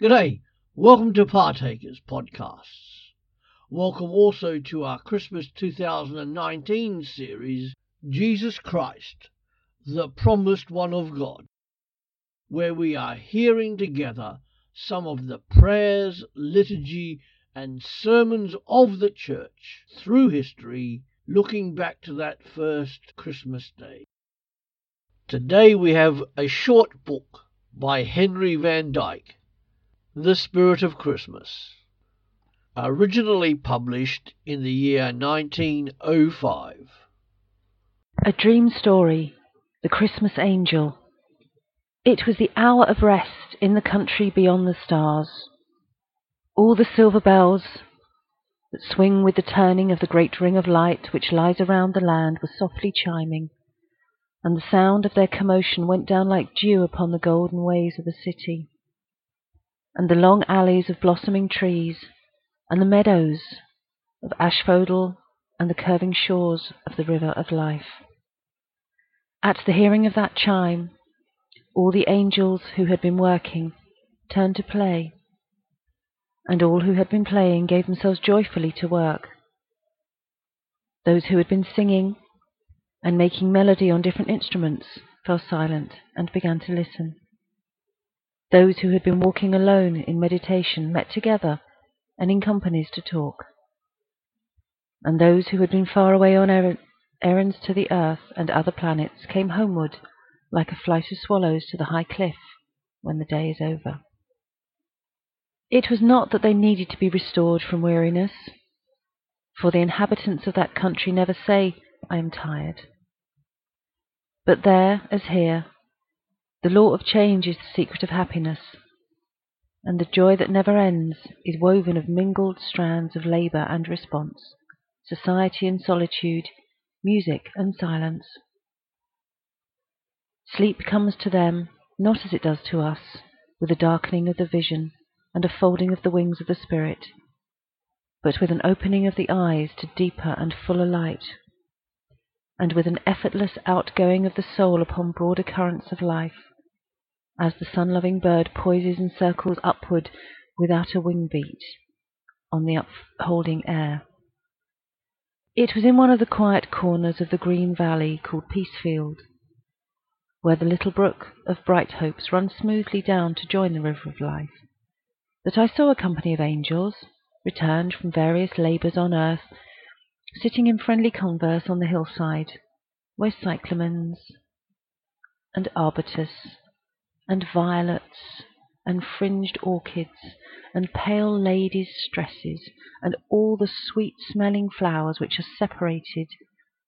G'day, welcome to Partakers Podcasts. Welcome also to our Christmas 2019 series, Jesus Christ, the Promised One of God, where we are hearing together some of the prayers, liturgy, and sermons of the Church through history, looking back to that first Christmas Day. Today we have a short book by Henry Van Dyke, The Spirit of Christmas, originally published in the year 1905. A Dream Story The Christmas Angel. It was the hour of rest in the country beyond the stars. All the silver bells that swing with the turning of the great ring of light which lies around the land were softly chiming and the sound of their commotion went down like dew upon the golden ways of the city. And the long alleys of blossoming trees, and the meadows of asphodel, and the curving shores of the river of life. At the hearing of that chime, all the angels who had been working turned to play, and all who had been playing gave themselves joyfully to work. Those who had been singing and making melody on different instruments, fell silent and began to listen. Those who had been walking alone in meditation met together and in companies to talk. And those who had been far away on er errands to the earth and other planets came homeward like a flight of swallows to the high cliff when the day is over. It was not that they needed to be restored from weariness, for the inhabitants of that country never say, I am tired. But there, as here, the law of change is the secret of happiness, and the joy that never ends is woven of mingled strands of labour and response, society and solitude, music and silence. Sleep comes to them not as it does to us, with a darkening of the vision and a folding of the wings of the spirit, but with an opening of the eyes to deeper and fuller light and with an effortless outgoing of the soul upon broader currents of life, as the sun-loving bird poises and circles upward without a wing beat on the upholding air. It was in one of the quiet corners of the green valley called Peacefield, where the little brook of Bright Hopes runs smoothly down to join the river of life, that I saw a company of angels, returned from various labours on earth, sitting in friendly converse on the hillside, where cyclamens and arbutus and violets and fringed orchids and pale ladies' tresses and all the sweet smelling flowers which are separated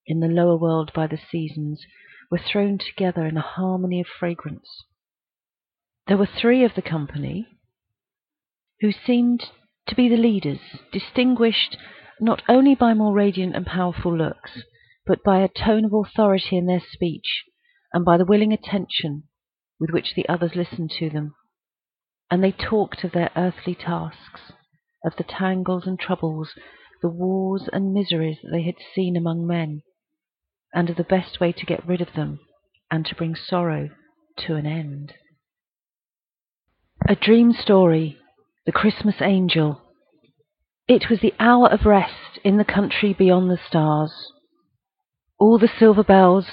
in the lower world by the seasons were thrown together in a harmony of fragrance. There were three of the company who seemed to be the leaders, distinguished not only by more radiant and powerful looks, but by a tone of authority in their speech, and by the willing attention with which the others listened to them. And they talked of their earthly tasks, of the tangles and troubles, the wars and miseries that they had seen among men, and of the best way to get rid of them and to bring sorrow to an end. A Dream Story The Christmas Angel it was the hour of rest in the country beyond the stars. All the silver bells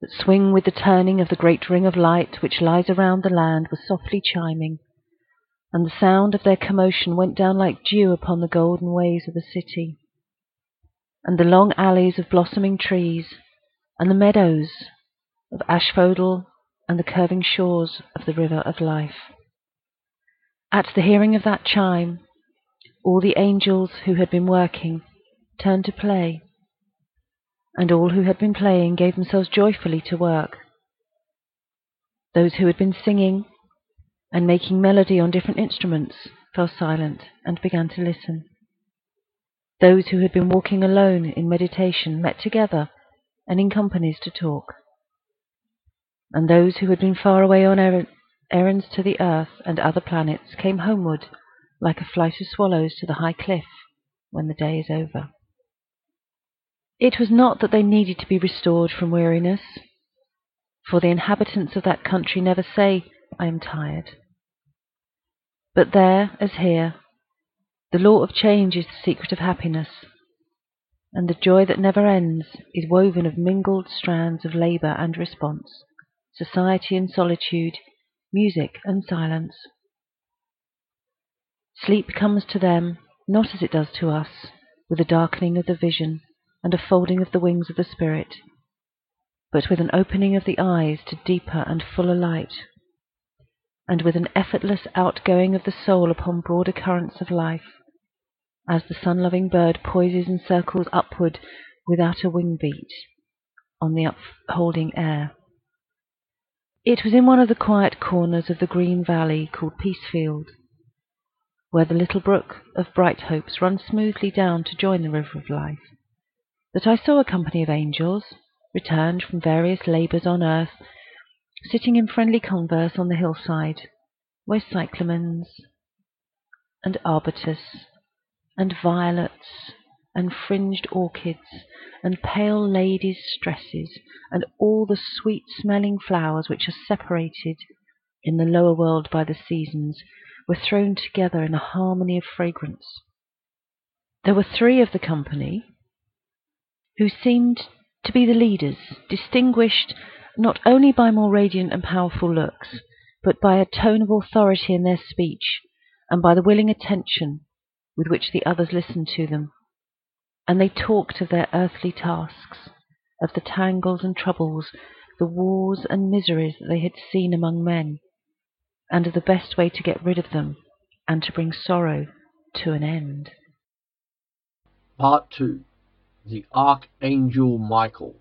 that swing with the turning of the great ring of light which lies around the land were softly chiming, and the sound of their commotion went down like dew upon the golden ways of the city. And the long alleys of blossoming trees, and the meadows of asphodel, and the curving shores of the river of life. At the hearing of that chime, all the angels who had been working turned to play, and all who had been playing gave themselves joyfully to work. Those who had been singing and making melody on different instruments fell silent and began to listen. Those who had been walking alone in meditation met together and in companies to talk. And those who had been far away on er-, errands to the earth and other planets came homeward like a flight of swallows to the high cliff when the day is over. It was not that they needed to be restored from weariness, for the inhabitants of that country never say, I am tired. But there, as here, the law of change is the secret of happiness, and the joy that never ends is woven of mingled strands of labour and response, society and solitude, music and silence. Sleep comes to them not as it does to us, with a darkening of the vision and a folding of the wings of the spirit, but with an opening of the eyes to deeper and fuller light and with an effortless outgoing of the soul upon broader currents of life, as the sun-loving bird poises and circles upward without a wing beat on the upholding air. It was in one of the quiet corners of the green valley called Peacefield, where the little brook of Bright Hopes runs smoothly down to join the river of life, that I saw a company of angels, returned from various labours on earth, sitting in friendly converse on the hillside, where cyclamens and arbutus and violets and fringed orchids and pale ladies' tresses and all the sweet smelling flowers which are separated in the lower world by the seasons were thrown together in a harmony of fragrance. There were three of the company who seemed to be the leaders, distinguished not only by more radiant and powerful looks, but by a tone of authority in their speech, and by the willing attention with which the others listened to them. And they talked of their earthly tasks, of the tangles and troubles, the wars and miseries that they had seen among men, and the best way to get rid of them and to bring sorrow to an end. Part 2 The Archangel Michael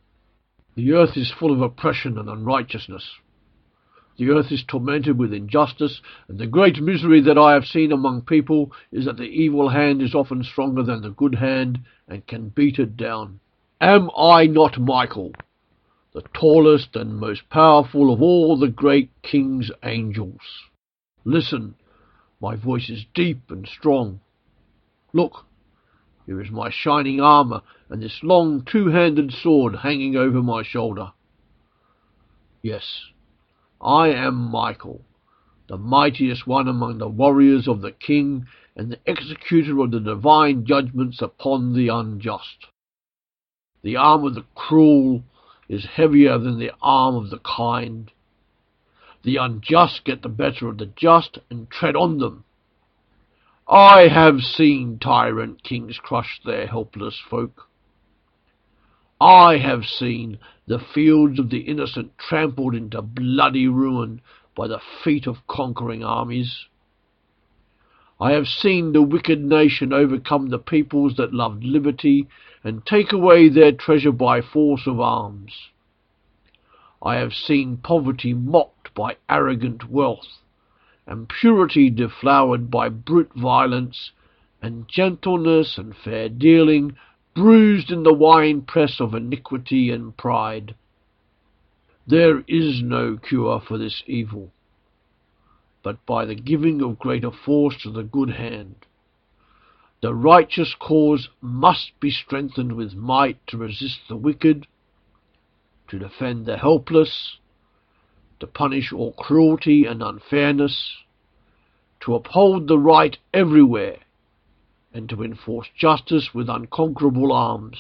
the earth is full of oppression and unrighteousness. The earth is tormented with injustice, and the great misery that I have seen among people is that the evil hand is often stronger than the good hand and can beat it down. Am I not Michael, the tallest and most powerful of all the great king's angels? Listen, my voice is deep and strong. Look, here is my shining armour, and this long two-handed sword hanging over my shoulder. Yes, I am Michael, the mightiest one among the warriors of the king, and the executor of the divine judgments upon the unjust. The arm of the cruel is heavier than the arm of the kind. The unjust get the better of the just and tread on them. I have seen tyrant kings crush their helpless folk. I have seen the fields of the innocent trampled into bloody ruin by the feet of conquering armies. I have seen the wicked nation overcome the peoples that loved liberty and take away their treasure by force of arms. I have seen poverty mocked by arrogant wealth and purity deflowered by brute violence, and gentleness and fair dealing bruised in the wine-press of iniquity and pride. There is no cure for this evil, but by the giving of greater force to the good hand. The righteous cause must be strengthened with might to resist the wicked, to defend the helpless, to punish all cruelty and unfairness, to uphold the right everywhere, and to enforce justice with unconquerable arms.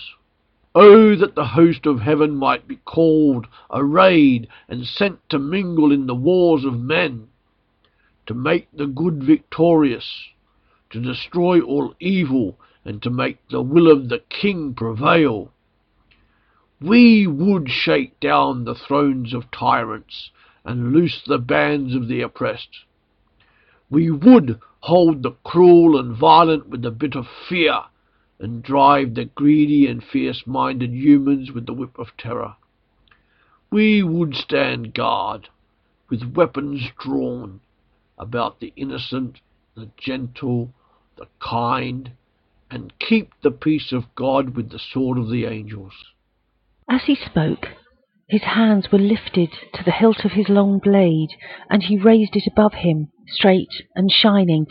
Oh, that the host of heaven might be called, arrayed, and sent to mingle in the wars of men, to make the good victorious, to destroy all evil, and to make the will of the King prevail. We would shake down the thrones of tyrants and loose the bands of the oppressed. We would hold the cruel and violent with the bit of fear, and drive the greedy and fierce-minded humans with the whip of terror. We would stand guard, with weapons drawn, about the innocent, the gentle, the kind, and keep the peace of God with the sword of the angels. As he spoke, his hands were lifted to the hilt of his long blade, and he raised it above him, straight and shining,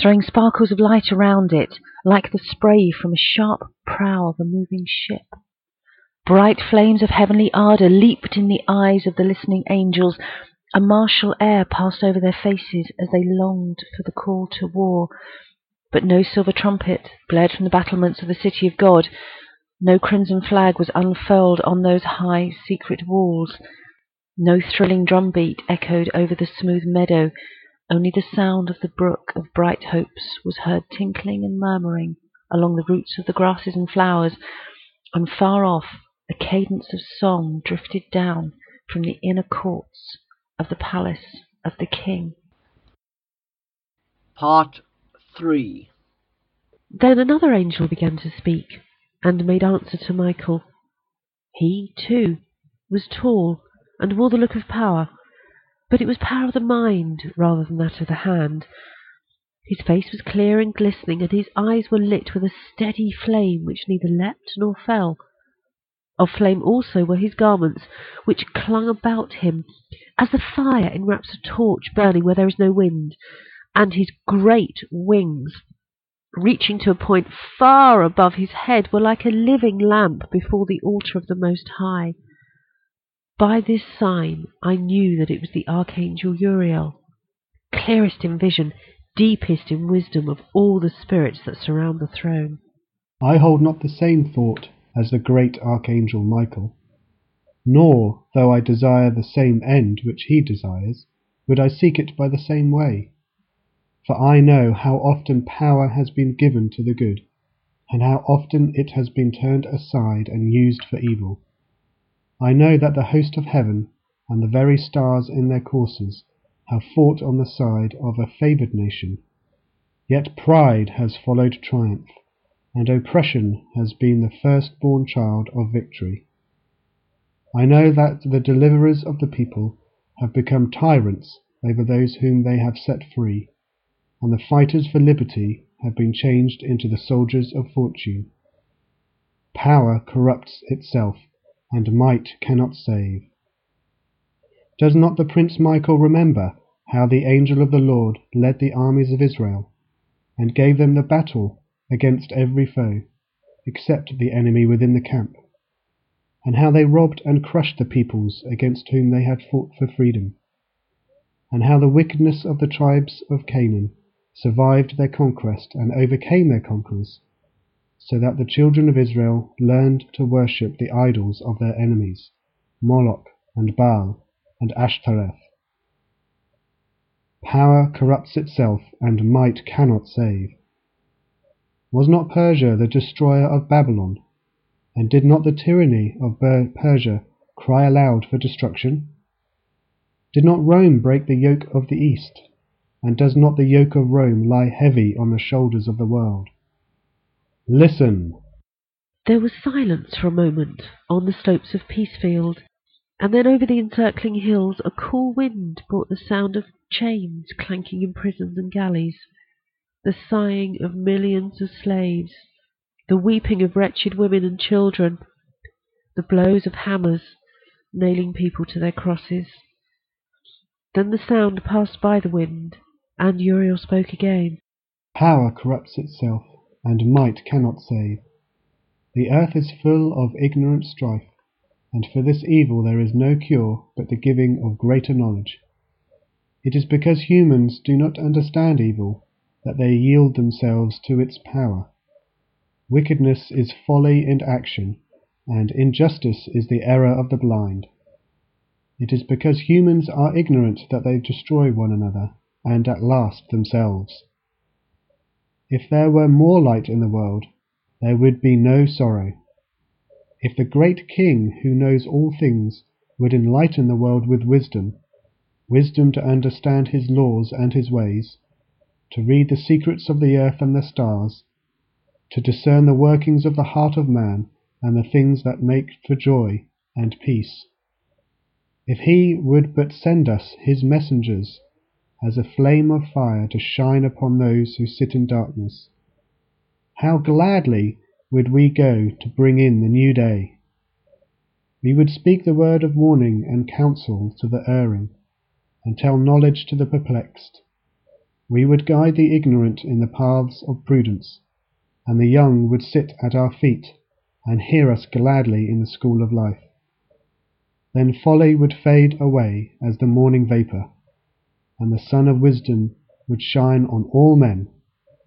throwing sparkles of light around it, like the spray from a sharp prow of a moving ship. Bright flames of heavenly ardour leaped in the eyes of the listening angels, A martial air passed over their faces as they longed for the call to war. But no silver trumpet blared from the battlements of the city of God. No crimson flag was unfurled on those high, secret walls. No thrilling drumbeat echoed over the smooth meadow. Only the sound of the brook of bright hopes was heard tinkling and murmuring along the roots of the grasses and flowers, and far off a cadence of song drifted down from the inner courts of the palace of the king. Part 3 Then another angel began to speak, and made answer to Michael. He, too, was tall, and wore the look of power, but it was power of the mind rather than that of the hand. His face was clear and glistening, and his eyes were lit with a steady flame which neither leapt nor fell. Of flame also were his garments, which clung about him as the fire enwraps a torch burning where there is no wind, and his great wings, reaching to a point far above his head, were like a living lamp before the altar of the Most High. By this sign I knew that it was the archangel Uriel, clearest in vision, deepest in wisdom of all the spirits that surround the throne. I hold not the same thought as the great archangel Michael. Nor, though I desire the same end which he desires, would I seek it by the same way. For I know how often power has been given to the good, and how often it has been turned aside and used for evil. I know that the host of heaven and the very stars in their courses have fought on the side of a favored nation. Yet pride has followed triumph, and oppression has been the firstborn child of victory. I know that the deliverers of the people have become tyrants over those whom they have set free, and the fighters for liberty have been changed into the soldiers of fortune. Power corrupts itself, and might cannot save. Does not the Prince Michael remember how the angel of the Lord led the armies of Israel, and gave them the battle against every foe, except the enemy within the camp, and how they robbed and crushed the peoples against whom they had fought for freedom, and how the wickedness of the tribes of Canaan survived their conquest and overcame their conquerors, so that the children of Israel learned to worship the idols of their enemies, Moloch and Baal and Ashtoreth. Power corrupts itself, and might cannot save. Was not Persia the destroyer of Babylon? And did not the tyranny of Persia cry aloud for destruction? Did not Rome break the yoke of the East? And does not the yoke of Rome lie heavy on the shoulders of the world? Listen! There was silence for a moment on the slopes of Peacefield, and then over the encircling hills a cool wind brought the sound of chains clanking in prisons and galleys, the sighing of millions of slaves, the weeping of wretched women and children, the blows of hammers nailing people to their crosses. Then the sound passed by the wind, and Uriel spoke again. Power corrupts itself, and might cannot save. The earth is full of ignorant strife, and for this evil there is no cure but the giving of greater knowledge. It is because humans do not understand evil that they yield themselves to its power. Wickedness is folly in action, and injustice is the error of the blind. It is because humans are ignorant that they destroy one another, and at last themselves. If there were more light in the world, there would be no sorrow. If the great King who knows all things would enlighten the world with wisdom, wisdom to understand his laws and his ways, to read the secrets of the earth and the stars, to discern the workings of the heart of man and the things that make for joy and peace. If he would but send us his messengers as a flame of fire to shine upon those who sit in darkness. How gladly would we go to bring in the new day! We would speak the word of warning and counsel to the erring, and tell knowledge to the perplexed. We would guide the ignorant in the paths of prudence, and the young would sit at our feet and hear us gladly in the school of life. Then folly would fade away as the morning vapour, and the sun of wisdom would shine on all men,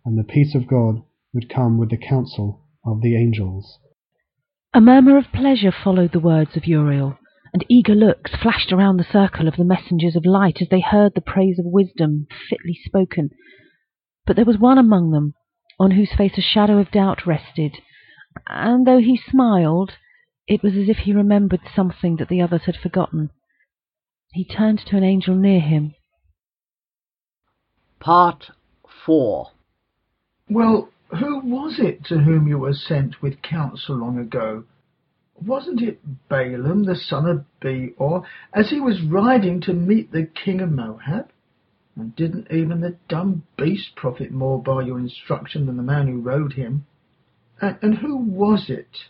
and the peace of God would come with the counsel of the angels. A murmur of pleasure followed the words of Uriel, and eager looks flashed around the circle of the messengers of light as they heard the praise of wisdom fitly spoken. But there was one among them on whose face a shadow of doubt rested, and though he smiled, it was as if he remembered something that the others had forgotten. He turned to an angel near him. Part 4 Well, who was it to whom you were sent with counsel long ago? Wasn't it Balaam the son of Beor, as he was riding to meet the king of Moab? And didn't even the dumb beast profit more by your instruction than the man who rode him? And, and who was it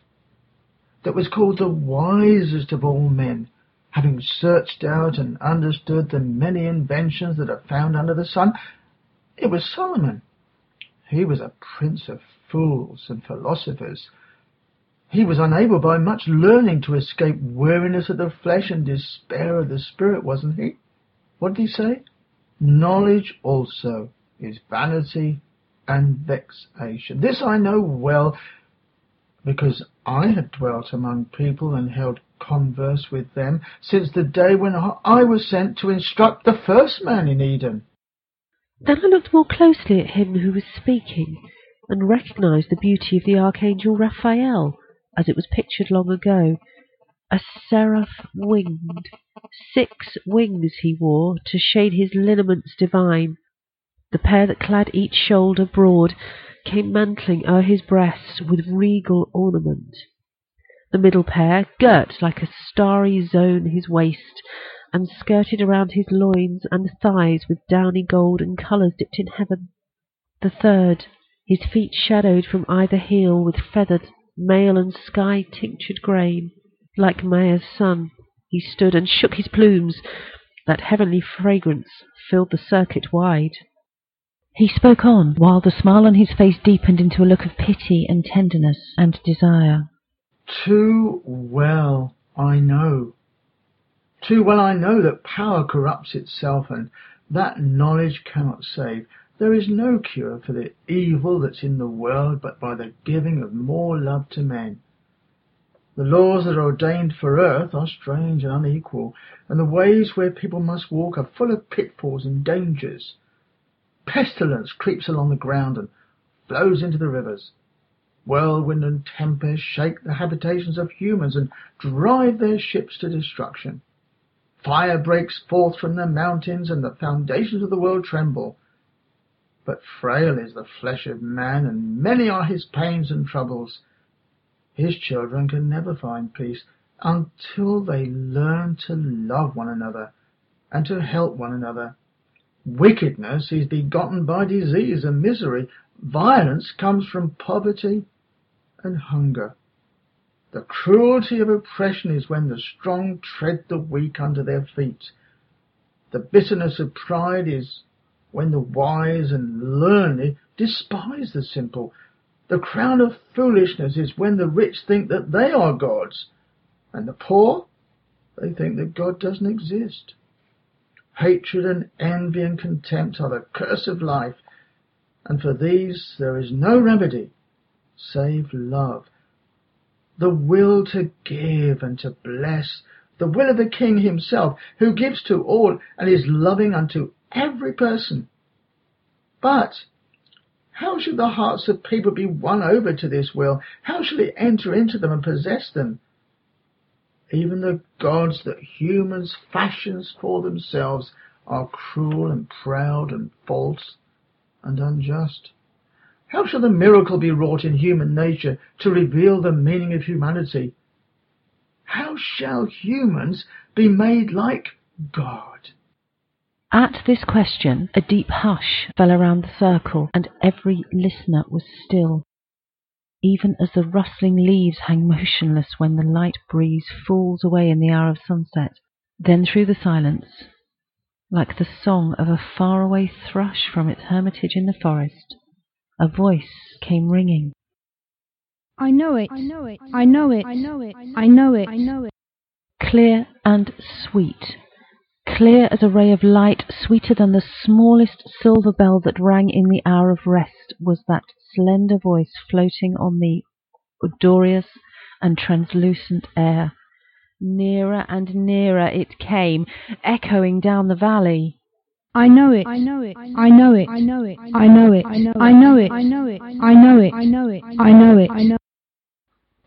that was called the wisest of all men, having searched out and understood the many inventions that are found under the sun? It was Solomon. He was a prince of fools and philosophers. He was unable by much learning to escape weariness of the flesh and despair of the spirit, wasn't he? What did he say? Knowledge also is vanity and vexation. This I know well, because I have dwelt among people and held converse with them since the day when I was sent to instruct the first man in Eden. Then I looked more closely at him who was speaking, and recognized the beauty of the archangel Raphael, as it was pictured long ago. A seraph winged. Six wings he wore to shade his lineaments divine. The pair that clad each shoulder broad came mantling o'er his breast with regal ornament. The middle pair girt like a starry zone his waist, and skirted around his loins and thighs with downy gold and colours dipped in heaven. The third, his feet shadowed from either heel with feathered, mail and sky tinctured grain. Like Maia's son, he stood and shook his plumes, that heavenly fragrance filled the circuit wide. He spoke on, while the smile on his face deepened into a look of pity and tenderness and desire. Too well I know. Too well I know that power corrupts itself and that knowledge cannot save. There is no cure for the evil that's in the world but by the giving of more love to men. The laws that are ordained for earth are strange and unequal, and the ways where people must walk are full of pitfalls and dangers. Pestilence creeps along the ground and flows into the rivers. Whirlwind and tempest shake the habitations of humans and drive their ships to destruction. Fire breaks forth from the mountains and the foundations of the world tremble. But frail is the flesh of man, and many are his pains and troubles. His children can never find peace until they learn to love one another and to help one another. Wickedness is begotten by disease and misery. Violence comes from poverty and hunger. The cruelty of oppression is when the strong tread the weak under their feet. The bitterness of pride is when the wise and learned despise the simple. The crown of foolishness is when the rich think that they are gods, and the poor, they think that God doesn't exist. Hatred and envy and contempt are the curse of life, and for these there is no remedy save love. The will to give and to bless, the will of the King himself, who gives to all and is loving unto every person. But how should the hearts of people be won over to this will? How shall it enter into them and possess them? Even the gods that humans fashion for themselves are cruel and proud and false and unjust. How shall the miracle be wrought in human nature to reveal the meaning of humanity? How shall humans be made like God? At this question, a deep hush fell around the circle, and every listener was still, even as the rustling leaves hang motionless when the light breeze falls away in the hour of sunset. Then through the silence, like the song of a faraway thrush from its hermitage in the forest, a voice came ringing. I know it. I know it. I know it. I know it. I know it. I know it. clear and sweet. Clear as a ray of light, sweeter than the smallest silver bell that rang in the hour of rest, was that slender voice floating on the odorous and translucent air. Nearer and nearer it came, echoing down the valley. I know it. I know it. I know it. I know it. I know it. I know it. I know it. I know it. I know it. I know it. I know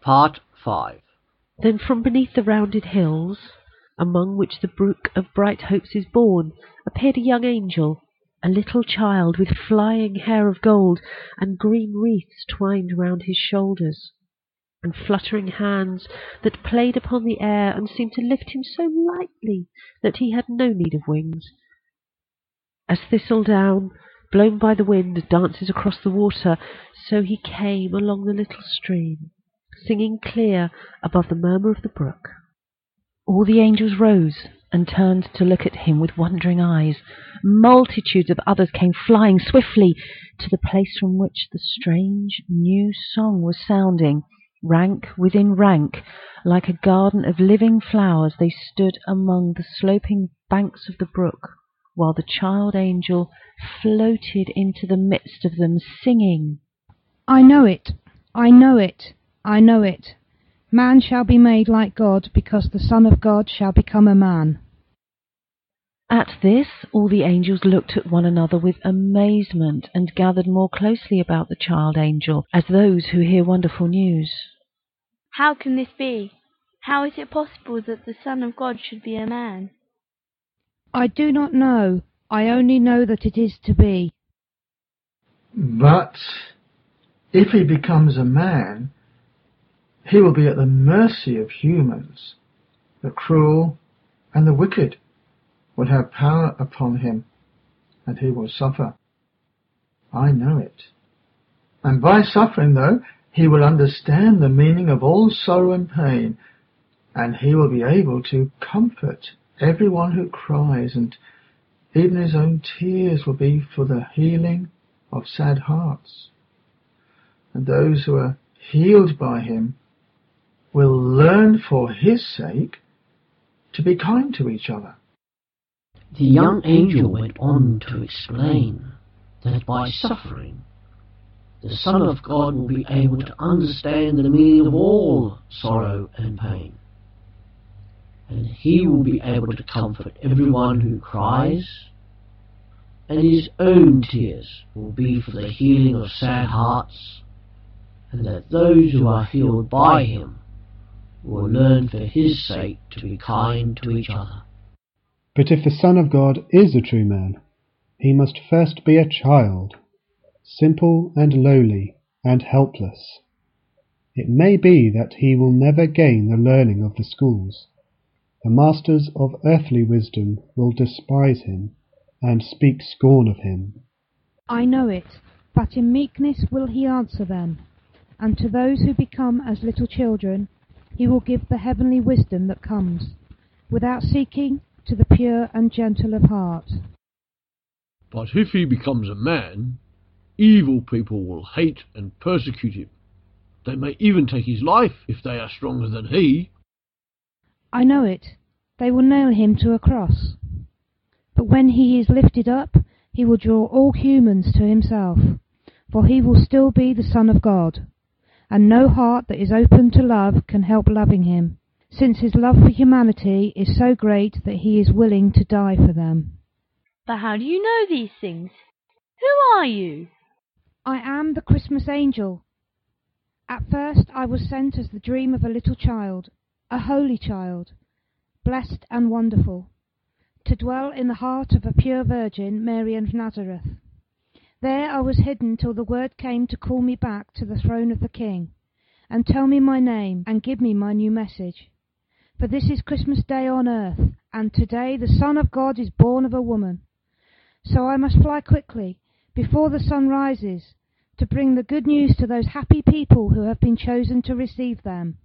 Part 5 Then from beneath the rounded hills, among which the brook of bright hopes is born, appeared a young angel, a little child with flying hair of gold and green wreaths twined round his shoulders, and fluttering hands that played upon the air and seemed to lift him so lightly that he had no need of wings. As thistledown, blown by the wind, dances across the water, so he came along the little stream, singing clear above the murmur of the brook. All the angels rose and turned to look at him with wondering eyes. Multitudes of others came flying swiftly to the place from which the strange new song was sounding. Rank within rank, like a garden of living flowers, they stood among the sloping banks of the brook, while the child angel floated into the midst of them, singing. I know it. I know it. I know it. Man shall be made like God, because the Son of God shall become a man. At this, all the angels looked at one another with amazement and gathered more closely about the child angel, as those who hear wonderful news. How can this be? How is it possible that the Son of God should be a man? I do not know. I only know that it is to be. But if he becomes a man, he will be at the mercy of humans. The cruel and the wicked will have power upon him, and he will suffer. I know it. And by suffering, though, he will understand the meaning of all sorrow and pain, and he will be able to comfort everyone who cries, and even his own tears will be for the healing of sad hearts. And those who are healed by him will learn for his sake to be kind to each other. The young angel went on to explain that by suffering, the Son of God will be able to understand the meaning of all sorrow and pain. And he will be able to comfort everyone who cries, and his own tears will be for the healing of sad hearts, and that those who are healed by him will learn for his sake to be kind to each other. But if the Son of God is a true man, he must first be a child, simple and lowly and helpless. It may be that he will never gain the learning of the schools. The masters of earthly wisdom will despise him and speak scorn of him. I know it, but in meekness will he answer them. And to those who become as little children, he will give the heavenly wisdom that comes, without seeking, to the pure and gentle of heart. But if he becomes a man, evil people will hate and persecute him. They may even take his life if they are stronger than he. I know it. They will nail him to a cross. But when he is lifted up, he will draw all humans to himself, for he will still be the Son of God. And no heart that is open to love can help loving him, since his love for humanity is so great that he is willing to die for them. But how do you know these things? Who are you? I am the Christmas angel. At first I was sent as the dream of a little child, a holy child, blessed and wonderful, to dwell in the heart of a pure virgin, Mary of Nazareth. There I was hidden till the word came to call me back to the throne of the King, and tell me my name, and give me my new message. For this is Christmas Day on earth, and today the Son of God is born of a woman. So I must fly quickly, before the sun rises, to bring the good news to those happy people who have been chosen to receive them.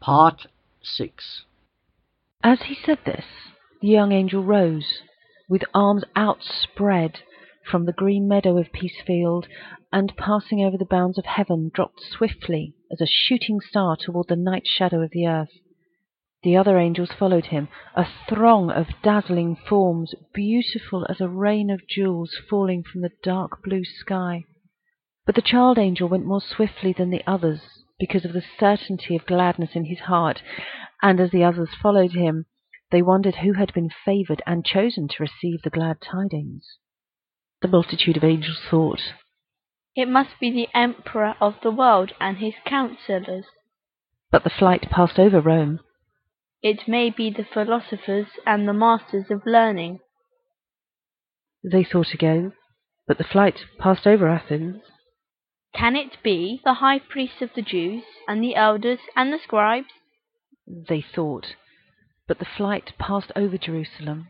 Part 6 As he said this, the young angel rose, with arms outspread from the green meadow of Peacefield, and passing over the bounds of heaven, dropped swiftly as a shooting star toward the night shadow of the earth. The other angels followed him, a throng of dazzling forms, beautiful as a rain of jewels falling from the dark blue sky. But the child angel went more swiftly than the others because of the certainty of gladness in his heart, and as the others followed him, they wondered who had been favored and chosen to receive the glad tidings. The multitude of angels thought, It must be the emperor of the world and his counsellors. But the flight passed over Rome. It may be the philosophers and the masters of learning. They thought again, but the flight passed over Athens. Can it be the high priests of the Jews, and the elders and the scribes? They thought, but the flight passed over Jerusalem.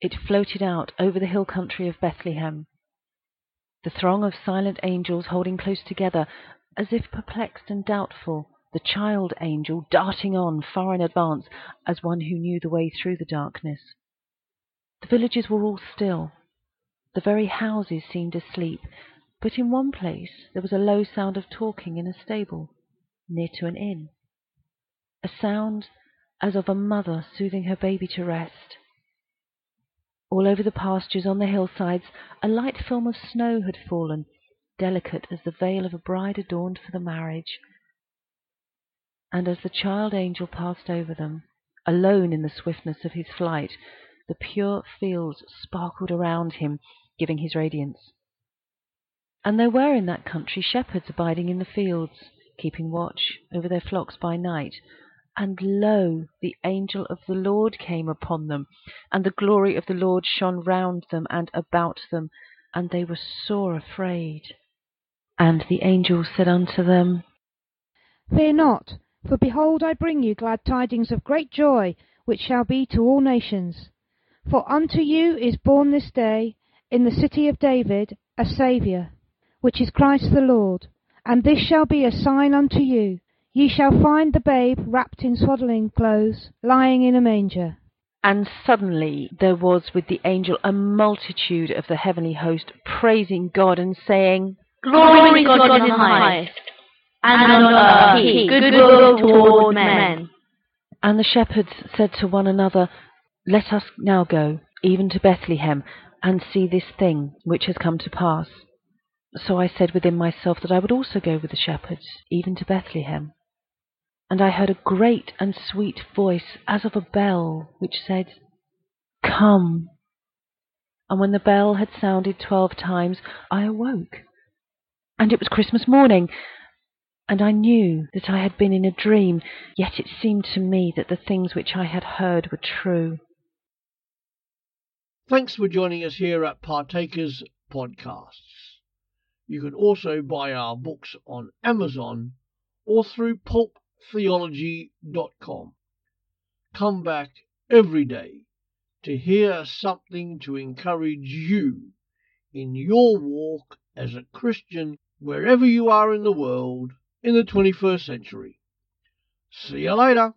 It floated out over the hill country of Bethlehem. The throng of silent angels holding close together, as if perplexed and doubtful, the child angel darting on far in advance as one who knew the way through the darkness. The villages were all still. The very houses seemed asleep, but in one place there was a low sound of talking in a stable, near to an inn. A sound as of a mother soothing her baby to rest. All over the pastures on the hillsides a light film of snow had fallen, delicate as the veil of a bride adorned for the marriage. And as the child angel passed over them, alone in the swiftness of his flight, the pure fields sparkled around him, giving his radiance. And there were in that country shepherds abiding in the fields, keeping watch over their flocks by night. And lo, the angel of the Lord came upon them, and the glory of the Lord shone round them and about them, and they were sore afraid. And the angel said unto them, Fear not, for behold, I bring you glad tidings of great joy, which shall be to all nations. For unto you is born this day in the city of David a Saviour, which is Christ the Lord. And this shall be a sign unto you Ye shall find the babe wrapped in swaddling clothes, lying in a manger. And suddenly there was with the angel a multitude of the heavenly host, praising God and saying, Glory to God in the highest, and on earth peace, goodwill toward men. And the shepherds said to one another, Let us now go, even to Bethlehem, and see this thing which has come to pass. So I said within myself that I would also go with the shepherds, even to Bethlehem. And I heard a great and sweet voice, as of a bell, which said, Come. And when the bell had sounded twelve times, I awoke. And it was Christmas morning. And I knew that I had been in a dream, yet it seemed to me that the things which I had heard were true. Thanks for joining us here at Partakers Podcasts. You can also buy our books on Amazon or through Pulp theology.com. Come back every day to hear something to encourage you in your walk as a Christian wherever you are in the world in the 21st century. See you later.